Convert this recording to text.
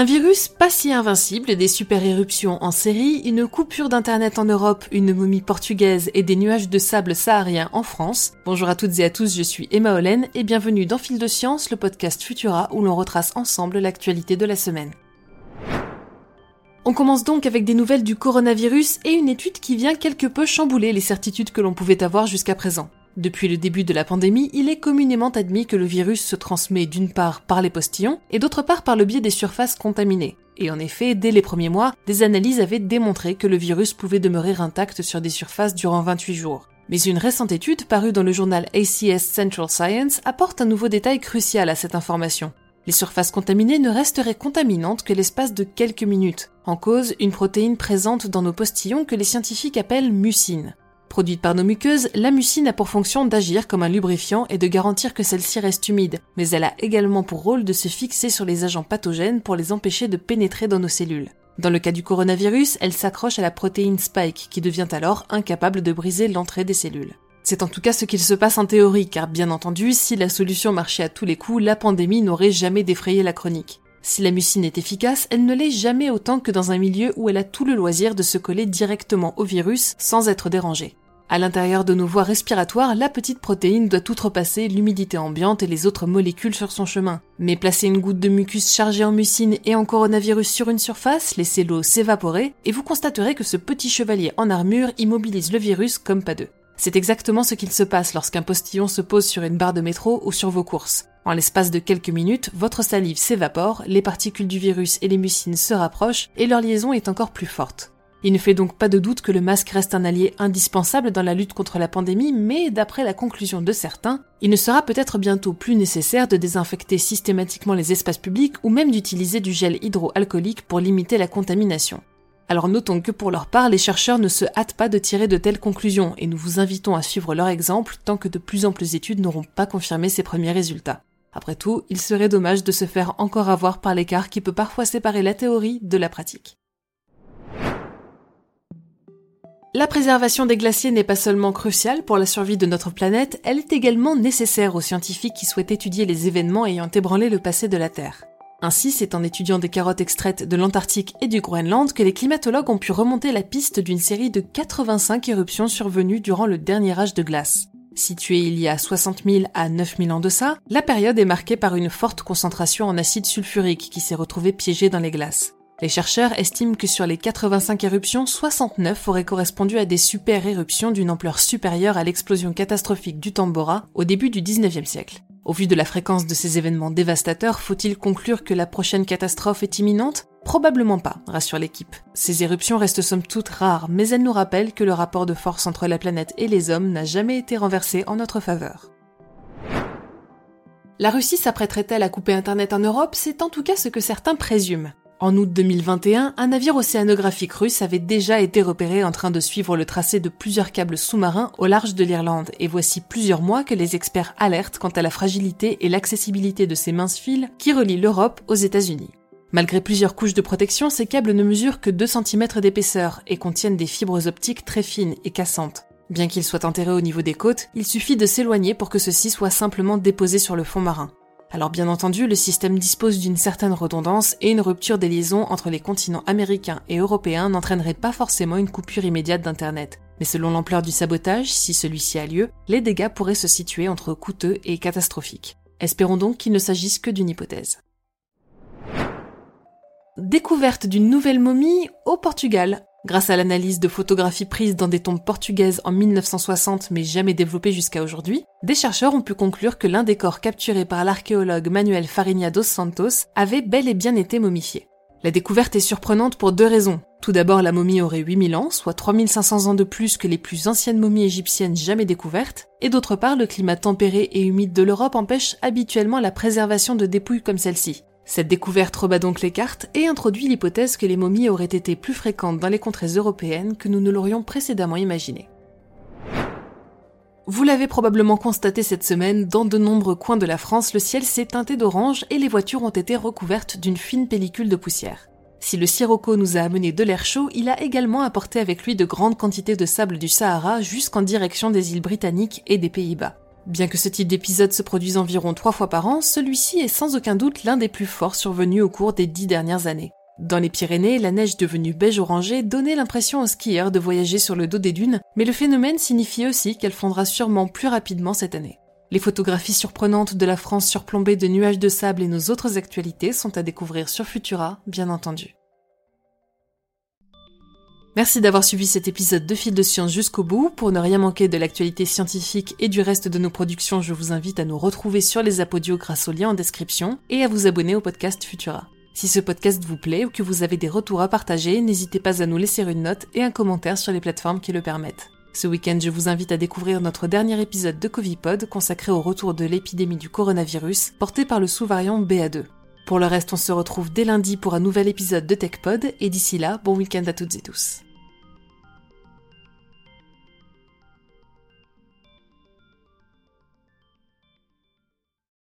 Un virus pas si invincible, des super éruptions en série, une coupure d'internet en Europe, une momie portugaise et des nuages de sable sahariens en France. Bonjour à toutes et à tous, je suis Emma Hollen et bienvenue dans Fil de Science, le podcast Futura où l'on retrace ensemble l'actualité de la semaine. On commence donc avec des nouvelles du coronavirus et une étude qui vient quelque peu chambouler les certitudes que l'on pouvait avoir jusqu'à présent. Depuis le début de la pandémie, il est communément admis que le virus se transmet d'une part par les postillons et d'autre part par le biais des surfaces contaminées. Et en effet, dès les premiers mois, des analyses avaient démontré que le virus pouvait demeurer intact sur des surfaces durant 28 jours. Mais une récente étude parue dans le journal ACS Central Science apporte un nouveau détail crucial à cette information. Les surfaces contaminées ne resteraient contaminantes que l'espace de quelques minutes. En cause, une protéine présente dans nos postillons que les scientifiques appellent mucine. Produite par nos muqueuses, la mucine a pour fonction d'agir comme un lubrifiant et de garantir que celle-ci reste humide, mais elle a également pour rôle de se fixer sur les agents pathogènes pour les empêcher de pénétrer dans nos cellules. Dans le cas du coronavirus, elle s'accroche à la protéine spike qui devient alors incapable de briser l'entrée des cellules. C'est en tout cas ce qu'il se passe en théorie, car bien entendu, si la solution marchait à tous les coups, la pandémie n'aurait jamais défrayé la chronique. Si la mucine est efficace, elle ne l'est jamais autant que dans un milieu où elle a tout le loisir de se coller directement au virus sans être dérangée. À l'intérieur de nos voies respiratoires, la petite protéine doit outrepasser l'humidité ambiante et les autres molécules sur son chemin. Mais placer une goutte de mucus chargée en mucine et en coronavirus sur une surface, laissez l'eau s'évaporer, et vous constaterez que ce petit chevalier en armure immobilise le virus comme pas deux. C'est exactement ce qu'il se passe lorsqu'un postillon se pose sur une barre de métro ou sur vos courses. En l'espace de quelques minutes, votre salive s'évapore, les particules du virus et les mucines se rapprochent, et leur liaison est encore plus forte. Il ne fait donc pas de doute que le masque reste un allié indispensable dans la lutte contre la pandémie, mais d'après la conclusion de certains, il ne sera peut-être bientôt plus nécessaire de désinfecter systématiquement les espaces publics ou même d'utiliser du gel hydroalcoolique pour limiter la contamination. Alors notons que pour leur part, les chercheurs ne se hâtent pas de tirer de telles conclusions et nous vous invitons à suivre leur exemple tant que de plus amples études n'auront pas confirmé ces premiers résultats. Après tout, il serait dommage de se faire encore avoir par l'écart qui peut parfois séparer la théorie de la pratique. La préservation des glaciers n'est pas seulement cruciale pour la survie de notre planète, elle est également nécessaire aux scientifiques qui souhaitent étudier les événements ayant ébranlé le passé de la Terre. Ainsi, c'est en étudiant des carottes extraites de l'Antarctique et du Groenland que les climatologues ont pu remonter la piste d'une série de 85 éruptions survenues durant le dernier âge de glace. Située il y a 60 000 à 9 000 ans de ça, la période est marquée par une forte concentration en acide sulfurique qui s'est retrouvée piégée dans les glaces. Les chercheurs estiment que sur les 85 éruptions, 69 auraient correspondu à des super éruptions d'une ampleur supérieure à l'explosion catastrophique du Tambora au début du 19e siècle. Au vu de la fréquence de ces événements dévastateurs, faut-il conclure que la prochaine catastrophe est imminente? Probablement pas, rassure l'équipe. Ces éruptions restent somme toute rares, mais elles nous rappellent que le rapport de force entre la planète et les hommes n'a jamais été renversé en notre faveur. La Russie s'apprêterait-elle à couper Internet en Europe? C'est en tout cas ce que certains présument. En août 2021, un navire océanographique russe avait déjà été repéré en train de suivre le tracé de plusieurs câbles sous-marins au large de l'Irlande, et voici plusieurs mois que les experts alertent quant à la fragilité et l'accessibilité de ces minces fils qui relient l'Europe aux États-Unis. Malgré plusieurs couches de protection, ces câbles ne mesurent que 2 cm d'épaisseur et contiennent des fibres optiques très fines et cassantes. Bien qu'ils soient enterrés au niveau des côtes, il suffit de s'éloigner pour que ceux-ci soient simplement déposés sur le fond marin. Alors bien entendu, le système dispose d'une certaine redondance et une rupture des liaisons entre les continents américains et européens n'entraînerait pas forcément une coupure immédiate d'Internet. Mais selon l'ampleur du sabotage, si celui-ci a lieu, les dégâts pourraient se situer entre coûteux et catastrophiques. Espérons donc qu'il ne s'agisse que d'une hypothèse. Découverte d'une nouvelle momie au Portugal. Grâce à l'analyse de photographies prises dans des tombes portugaises en 1960 mais jamais développées jusqu'à aujourd'hui, des chercheurs ont pu conclure que l'un des corps capturés par l'archéologue Manuel Farinha dos Santos avait bel et bien été momifié. La découverte est surprenante pour deux raisons. Tout d'abord, la momie aurait 8000 ans, soit 3500 ans de plus que les plus anciennes momies égyptiennes jamais découvertes, et d'autre part, le climat tempéré et humide de l'Europe empêche habituellement la préservation de dépouilles comme celle-ci. Cette découverte rebat donc les cartes et introduit l'hypothèse que les momies auraient été plus fréquentes dans les contrées européennes que nous ne l'aurions précédemment imaginé. Vous l'avez probablement constaté cette semaine, dans de nombreux coins de la France, le ciel s'est teinté d'orange et les voitures ont été recouvertes d'une fine pellicule de poussière. Si le sirocco nous a amené de l'air chaud, il a également apporté avec lui de grandes quantités de sable du Sahara jusqu'en direction des îles britanniques et des Pays-Bas. Bien que ce type d'épisode se produise environ trois fois par an, celui-ci est sans aucun doute l'un des plus forts survenus au cours des dix dernières années. Dans les Pyrénées, la neige devenue beige orangé donnait l'impression aux skieurs de voyager sur le dos des dunes, mais le phénomène signifie aussi qu'elle fondra sûrement plus rapidement cette année. Les photographies surprenantes de la France surplombée de nuages de sable et nos autres actualités sont à découvrir sur Futura, bien entendu. Merci d'avoir suivi cet épisode de Fil de Science jusqu'au bout. Pour ne rien manquer de l'actualité scientifique et du reste de nos productions, je vous invite à nous retrouver sur les apodios grâce au lien en description et à vous abonner au podcast Futura. Si ce podcast vous plaît ou que vous avez des retours à partager, n'hésitez pas à nous laisser une note et un commentaire sur les plateformes qui le permettent. Ce week-end, je vous invite à découvrir notre dernier épisode de Covipod consacré au retour de l'épidémie du coronavirus porté par le sous-variant BA2. Pour le reste, on se retrouve dès lundi pour un nouvel épisode de TechPod et d'ici là, bon week-end à toutes et tous.